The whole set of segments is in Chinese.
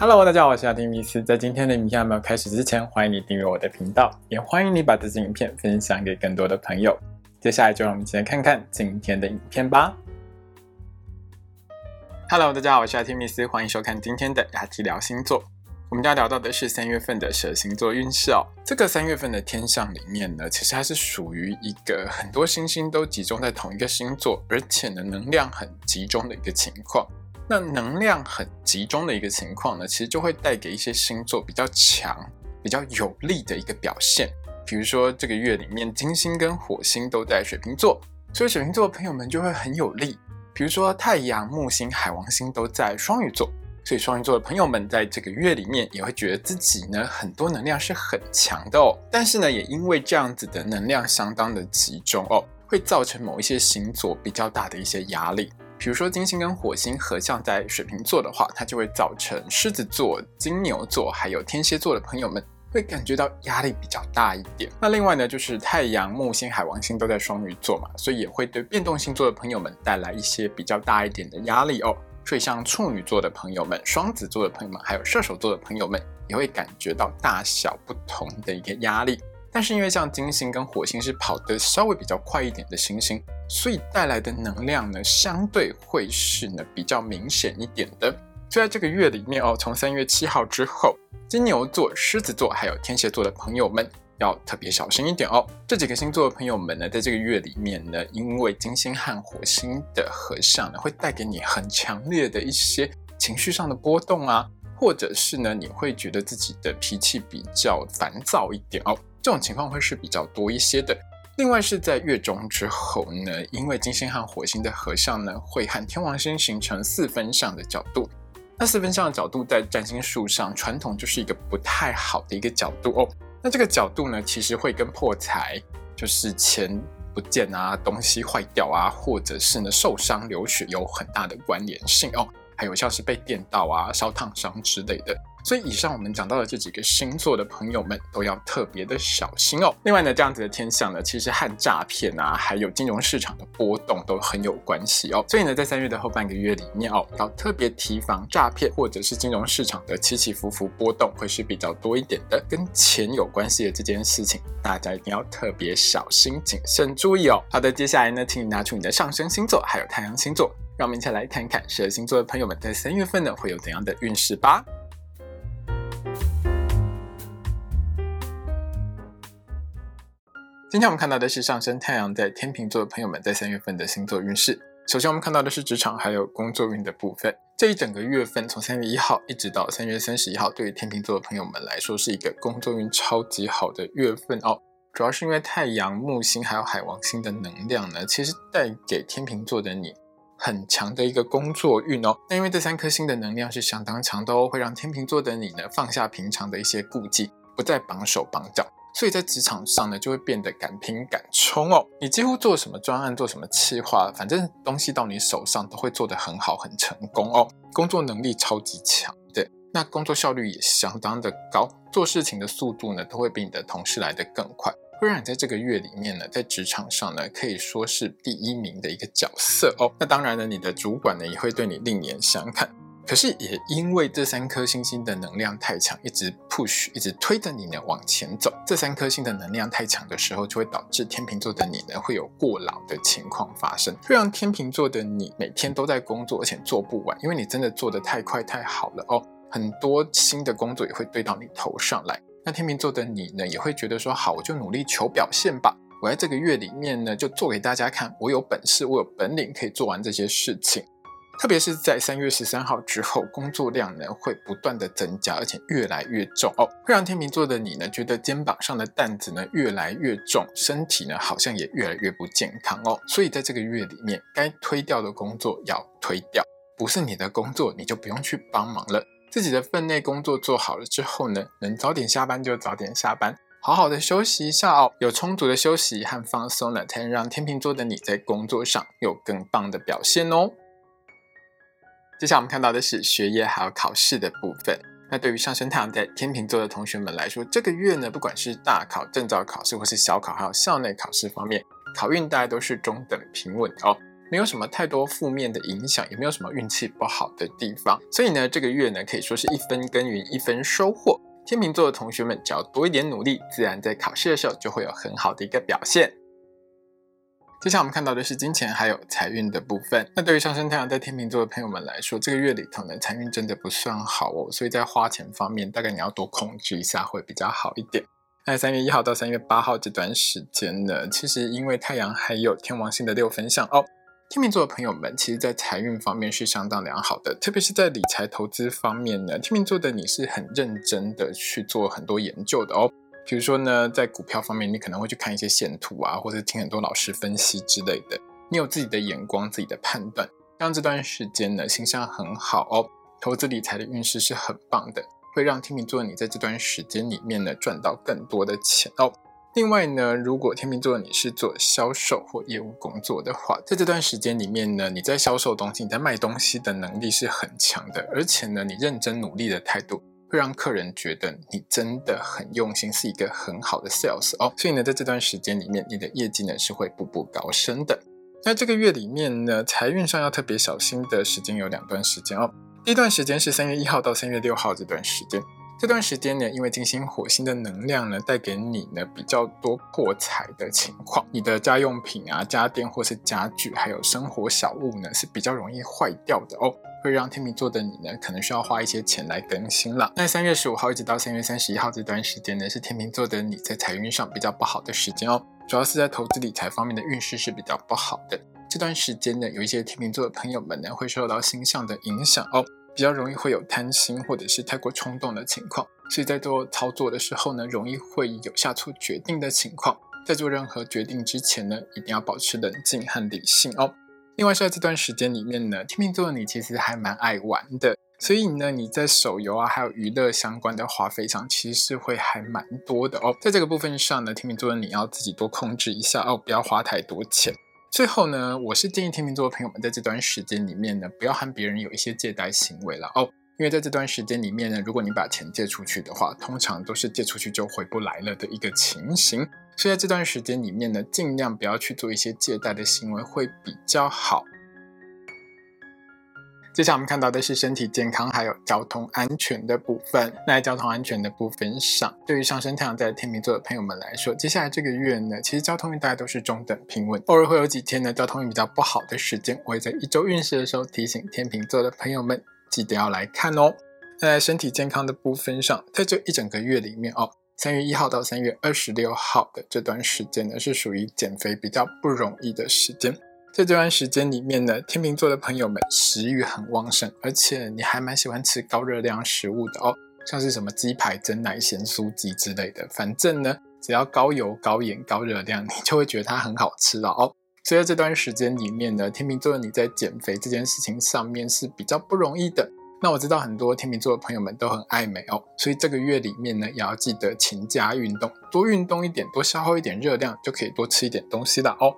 Hello，大家好，我是阿丁米斯。在今天的影片还没有开始之前，欢迎你订阅我的频道，也欢迎你把这支影片分享给更多的朋友。接下来就让我们一起来看看今天的影片吧。Hello，大家好，我是阿丁米斯，欢迎收看今天的雅提聊星座。我们要聊到的是三月份的蛇星座运势哦。这个三月份的天象里面呢，其实它是属于一个很多星星都集中在同一个星座，而且呢能量很集中的一个情况。那能量很集中的一个情况呢，其实就会带给一些星座比较强、比较有力的一个表现。比如说这个月里面，金星跟火星都在水瓶座，所以水瓶座的朋友们就会很有力。比如说太阳、木星、海王星都在双鱼座。所以双鱼座的朋友们在这个月里面也会觉得自己呢很多能量是很强的哦，但是呢也因为这样子的能量相当的集中哦，会造成某一些星座比较大的一些压力。比如说金星跟火星合相在水瓶座的话，它就会造成狮子座、金牛座还有天蝎座的朋友们会感觉到压力比较大一点。那另外呢就是太阳、木星、海王星都在双鱼座嘛，所以也会对变动星座的朋友们带来一些比较大一点的压力哦。所以，像处女座的朋友们、双子座的朋友们，还有射手座的朋友们，也会感觉到大小不同的一个压力。但是，因为像金星跟火星是跑得稍微比较快一点的星星，所以带来的能量呢，相对会是呢比较明显一点的。就在这个月里面哦，从三月七号之后，金牛座、狮子座还有天蝎座的朋友们。要特别小心一点哦。这几个星座的朋友们呢，在这个月里面呢，因为金星和火星的合相呢，会带给你很强烈的一些情绪上的波动啊，或者是呢，你会觉得自己的脾气比较烦躁一点哦。这种情况会是比较多一些的。另外是在月中之后呢，因为金星和火星的合相呢，会和天王星形成四分相的角度。那四分相的角度在占星术上，传统就是一个不太好的一个角度哦。那这个角度呢，其实会跟破财，就是钱不见啊，东西坏掉啊，或者是呢受伤流血有很大的关联性哦。还有像是被电到啊、烧烫伤之类的。所以以上我们讲到的这几个星座的朋友们都要特别的小心哦。另外呢，这样子的天象呢，其实和诈骗啊，还有金融市场的波动都很有关系哦。所以呢，在三月的后半个月里面哦，要特别提防诈骗或者是金融市场的起起伏伏波动会是比较多一点的。跟钱有关系的这件事情，大家一定要特别小心谨慎注意哦。好的，接下来呢，请你拿出你的上升星座还有太阳星座，让我们一起来看看十二星座的朋友们在三月份呢会有怎样的运势吧。今天我们看到的是上升太阳在天秤座的朋友们在三月份的星座运势。首先，我们看到的是职场还有工作运的部分。这一整个月份，从三月一号一直到三月三十一号，对于天秤座的朋友们来说，是一个工作运超级好的月份哦。主要是因为太阳、木星还有海王星的能量呢，其实带给天秤座的你很强的一个工作运哦。那因为这三颗星的能量是相当强的哦，会让天秤座的你呢放下平常的一些顾忌，不再绑手绑脚。所以在职场上呢，就会变得敢拼敢冲哦。你几乎做什么专案，做什么企划，反正东西到你手上都会做得很好，很成功哦。工作能力超级强，对，那工作效率也相当的高，做事情的速度呢，都会比你的同事来得更快，会让你在这个月里面呢，在职场上呢，可以说是第一名的一个角色哦。那当然呢，你的主管呢，也会对你另眼相看。可是也因为这三颗星星的能量太强，一直 push，一直推着你呢往前走。这三颗星的能量太强的时候，就会导致天秤座的你呢会有过劳的情况发生，会让天秤座的你每天都在工作，而且做不完，因为你真的做得太快太好了哦。很多新的工作也会堆到你头上来，那天秤座的你呢也会觉得说好，我就努力求表现吧。我在这个月里面呢就做给大家看，我有本事，我有本领可以做完这些事情。特别是在三月十三号之后，工作量呢会不断的增加，而且越来越重哦，会让天秤座的你呢觉得肩膀上的担子呢越来越重，身体呢好像也越来越不健康哦。所以在这个月里面，该推掉的工作要推掉，不是你的工作你就不用去帮忙了。自己的分内工作做好了之后呢，能早点下班就早点下班，好好的休息一下哦。有充足的休息和放松呢，才能让天秤座的你在工作上有更棒的表现哦。接下来我们看到的是学业还有考试的部分。那对于上升太阳在天秤座的同学们来说，这个月呢，不管是大考、证照考试，或是小考，还有校内考试方面，考运大家都是中等平稳哦。没有什么太多负面的影响，也没有什么运气不好的地方。所以呢，这个月呢可以说是一分耕耘一分收获。天秤座的同学们只要多一点努力，自然在考试的时候就会有很好的一个表现。接下来我们看到的是金钱还有财运的部分。那对于上升太阳在天秤座的朋友们来说，这个月里头呢，财运真的不算好哦。所以在花钱方面，大概你要多控制一下，会比较好一点。那三月一号到三月八号这段时间呢，其实因为太阳还有天王星的六分相哦，天秤座的朋友们，其实在财运方面是相当良好的，特别是在理财投资方面呢，天秤座的你是很认真的去做很多研究的哦。比如说呢，在股票方面，你可能会去看一些线图啊，或者听很多老师分析之类的。你有自己的眼光、自己的判断，让这段时间呢，形象很好哦。投资理财的运势是很棒的，会让天秤座你在这段时间里面呢，赚到更多的钱哦。另外呢，如果天秤座你是做销售或业务工作的话，在这段时间里面呢，你在销售东西、你在卖东西的能力是很强的，而且呢，你认真努力的态度。会让客人觉得你真的很用心，是一个很好的 sales 哦。所以呢，在这段时间里面，你的业绩呢是会步步高升的。那这个月里面呢，财运上要特别小心的时间有两段时间哦。第一段时间是三月一号到三月六号这段时间。这段时间呢，因为金星、火星的能量呢，带给你呢比较多破财的情况。你的家用品啊、家电或是家具，还有生活小物呢，是比较容易坏掉的哦。会让天秤座的你呢，可能需要花一些钱来更新了。那三月十五号一直到三月三十一号这段时间呢，是天秤座的你在财运上比较不好的时间哦。主要是在投资理财方面的运势是比较不好的。这段时间呢，有一些天秤座的朋友们呢，会受到星象的影响哦，比较容易会有贪心或者是太过冲动的情况。所以在做操作的时候呢，容易会有下错决定的情况。在做任何决定之前呢，一定要保持冷静和理性哦。另外，在这段时间里面呢，天秤座的你其实还蛮爱玩的，所以呢，你在手游啊，还有娱乐相关的花费上，其实是会还蛮多的哦。在这个部分上呢，天秤座的你要自己多控制一下哦，不要花太多钱。最后呢，我是建议天秤座的朋友们在这段时间里面呢，不要和别人有一些借贷行为了哦，因为在这段时间里面呢，如果你把钱借出去的话，通常都是借出去就回不来了的一个情形。所以在这段时间里面呢，尽量不要去做一些借贷的行为会比较好。接下来我们看到的是身体健康还有交通安全的部分。那在交通安全的部分上，对于上升太阳在天秤座的朋友们来说，接下来这个月呢，其实交通运大概都是中等平稳，偶尔会有几天呢交通运比较不好的时间。我会在一周运势的时候提醒天秤座的朋友们，记得要来看哦。那在身体健康的部分上，在这一整个月里面哦。三月一号到三月二十六号的这段时间呢，是属于减肥比较不容易的时间。在这段时间里面呢，天秤座的朋友们食欲很旺盛，而且你还蛮喜欢吃高热量食物的哦，像是什么鸡排、蒸奶、咸酥鸡之类的。反正呢，只要高油、高盐、高热量，你就会觉得它很好吃了哦。所以在这段时间里面呢，天秤座的你在减肥这件事情上面是比较不容易的。那我知道很多天秤座的朋友们都很爱美哦，所以这个月里面呢，也要记得勤加运动，多运动一点，多消耗一点热量，就可以多吃一点东西了哦。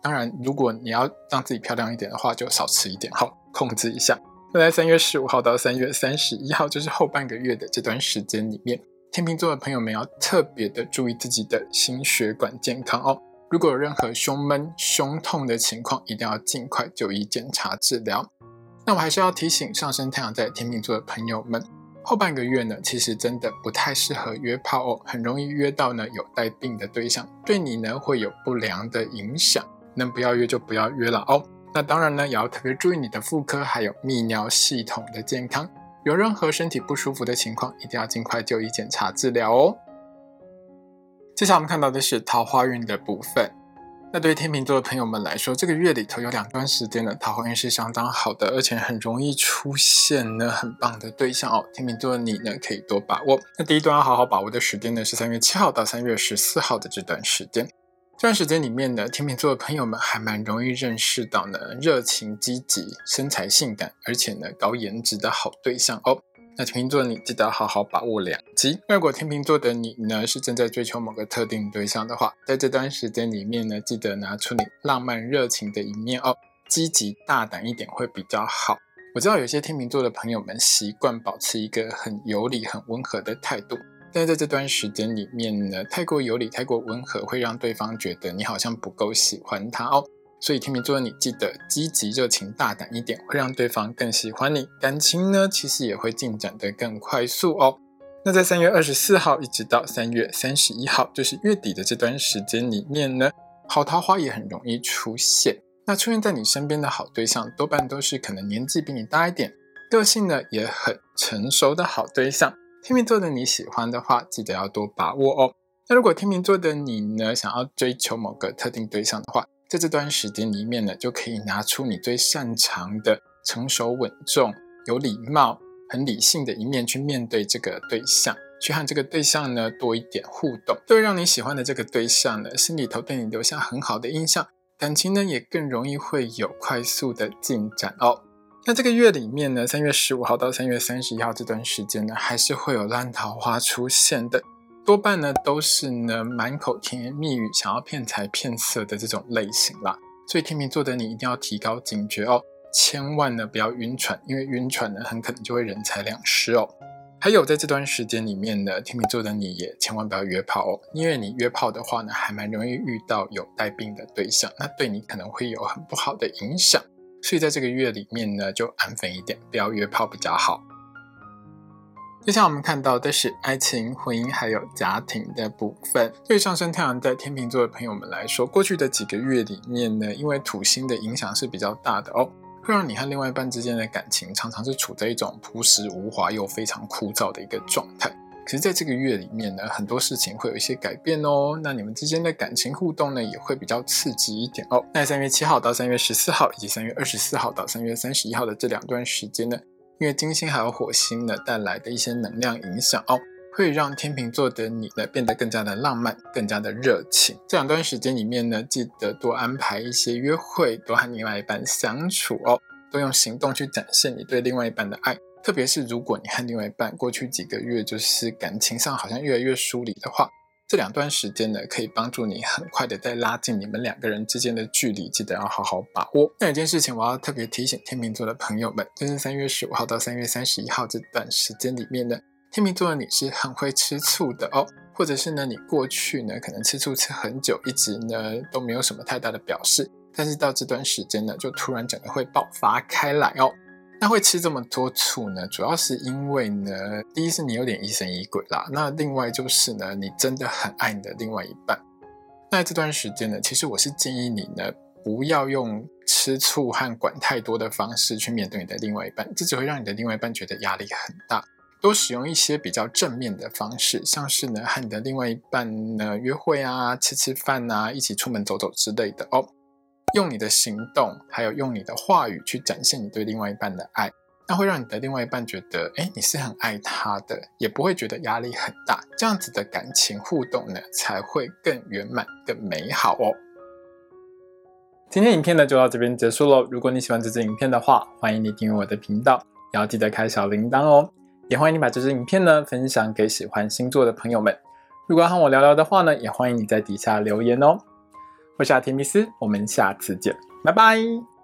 当然，如果你要让自己漂亮一点的话，就少吃一点，好控制一下。那在三月十五号到三月三十一号，就是后半个月的这段时间里面，天秤座的朋友们要特别的注意自己的心血管健康哦。如果有任何胸闷、胸痛的情况，一定要尽快就医检查治疗。那我还是要提醒上升太阳在天秤座的朋友们，后半个月呢，其实真的不太适合约炮哦，很容易约到呢有带病的对象，对你呢会有不良的影响，能不要约就不要约了哦。那当然呢，也要特别注意你的妇科还有泌尿系统的健康，有任何身体不舒服的情况，一定要尽快就医检查治疗哦。接下来我们看到的是桃花运的部分。那对于天秤座的朋友们来说，这个月里头有两段时间的桃花运是相当好的，而且很容易出现呢很棒的对象哦。天秤座的你呢可以多把握。那第一段要好好把握的时间呢是三月七号到三月十四号的这段时间。这段时间里面呢，天秤座的朋友们还蛮容易认识到呢热情积极、身材性感，而且呢高颜值的好对象哦。那天秤座你记得好好把握良机。如果天秤座的你呢是正在追求某个特定对象的话，在这段时间里面呢，记得拿出你浪漫热情的一面哦，积极大胆一点会比较好。我知道有些天秤座的朋友们习惯保持一个很有礼、很温和的态度，但在这段时间里面呢，太过有礼、太过温和，会让对方觉得你好像不够喜欢他哦。所以天秤座的你记得积极、热情、大胆一点，会让对方更喜欢你，感情呢其实也会进展得更快速哦。那在三月二十四号一直到三月三十一号，就是月底的这段时间里面呢，好桃花也很容易出现。那出现在你身边的好对象，多半都是可能年纪比你大一点，个性呢也很成熟的好对象。天秤座的你喜欢的话，记得要多把握哦。那如果天秤座的你呢，想要追求某个特定对象的话，在这段时间里面呢，就可以拿出你最擅长的成熟稳重、有礼貌、很理性的一面去面对这个对象，去和这个对象呢多一点互动，都会让你喜欢的这个对象呢心里头对你留下很好的印象，感情呢也更容易会有快速的进展哦。那这个月里面呢，三月十五号到三月三十一号这段时间呢，还是会有烂桃花出现的。多半呢都是呢满口甜言蜜语，想要骗财骗色的这种类型啦。所以天秤座的你一定要提高警觉哦，千万呢不要晕船，因为晕船呢很可能就会人财两失哦。还有在这段时间里面呢，天秤座的你也千万不要约炮哦，因为你约炮的话呢，还蛮容易遇到有带病的对象，那对你可能会有很不好的影响。所以在这个月里面呢，就安分一点，不要约炮比较好。接下来我们看到的是爱情、婚姻还有家庭的部分。对上升太阳在天秤座的朋友们来说，过去的几个月里面呢，因为土星的影响是比较大的哦，会让你和另外一半之间的感情常常是处在一种朴实无华又非常枯燥的一个状态。可是在这个月里面呢，很多事情会有一些改变哦，那你们之间的感情互动呢，也会比较刺激一点哦。那三月七号到三月十四号，以及三月二十四号到三月三十一号的这两段时间呢？因为金星还有火星呢带来的一些能量影响哦，会让天秤座的你呢变得更加的浪漫，更加的热情。这两段时间里面呢，记得多安排一些约会，多和另外一半相处哦，多用行动去展现你对另外一半的爱。特别是如果你和另外一半过去几个月就是感情上好像越来越疏离的话。这两段时间呢，可以帮助你很快的再拉近你们两个人之间的距离，记得要好好把握。那有件事情我要特别提醒天秤座的朋友们，就是三月十五号到三月三十一号这段时间里面呢，天秤座的你是很会吃醋的哦，或者是呢，你过去呢可能吃醋吃很久，一直呢都没有什么太大的表示，但是到这段时间呢，就突然整个会爆发开来哦。那会吃这么多醋呢？主要是因为呢，第一是你有点疑神疑鬼啦，那另外就是呢，你真的很爱你的另外一半。那这段时间呢，其实我是建议你呢，不要用吃醋和管太多的方式去面对你的另外一半，这只会让你的另外一半觉得压力很大。多使用一些比较正面的方式，像是呢，和你的另外一半呢约会啊，吃吃饭啊，一起出门走走之类的哦。用你的行动，还有用你的话语去展现你对另外一半的爱，那会让你的另外一半觉得，哎，你是很爱他的，也不会觉得压力很大。这样子的感情互动呢，才会更圆满、更美好哦。今天影片呢就到这边结束喽。如果你喜欢这支影片的话，欢迎你订阅我的频道，也要记得开小铃铛哦。也欢迎你把这支影片呢分享给喜欢星座的朋友们。如果要和我聊聊的话呢，也欢迎你在底下留言哦。我是阿提米斯，我们下次见，拜拜。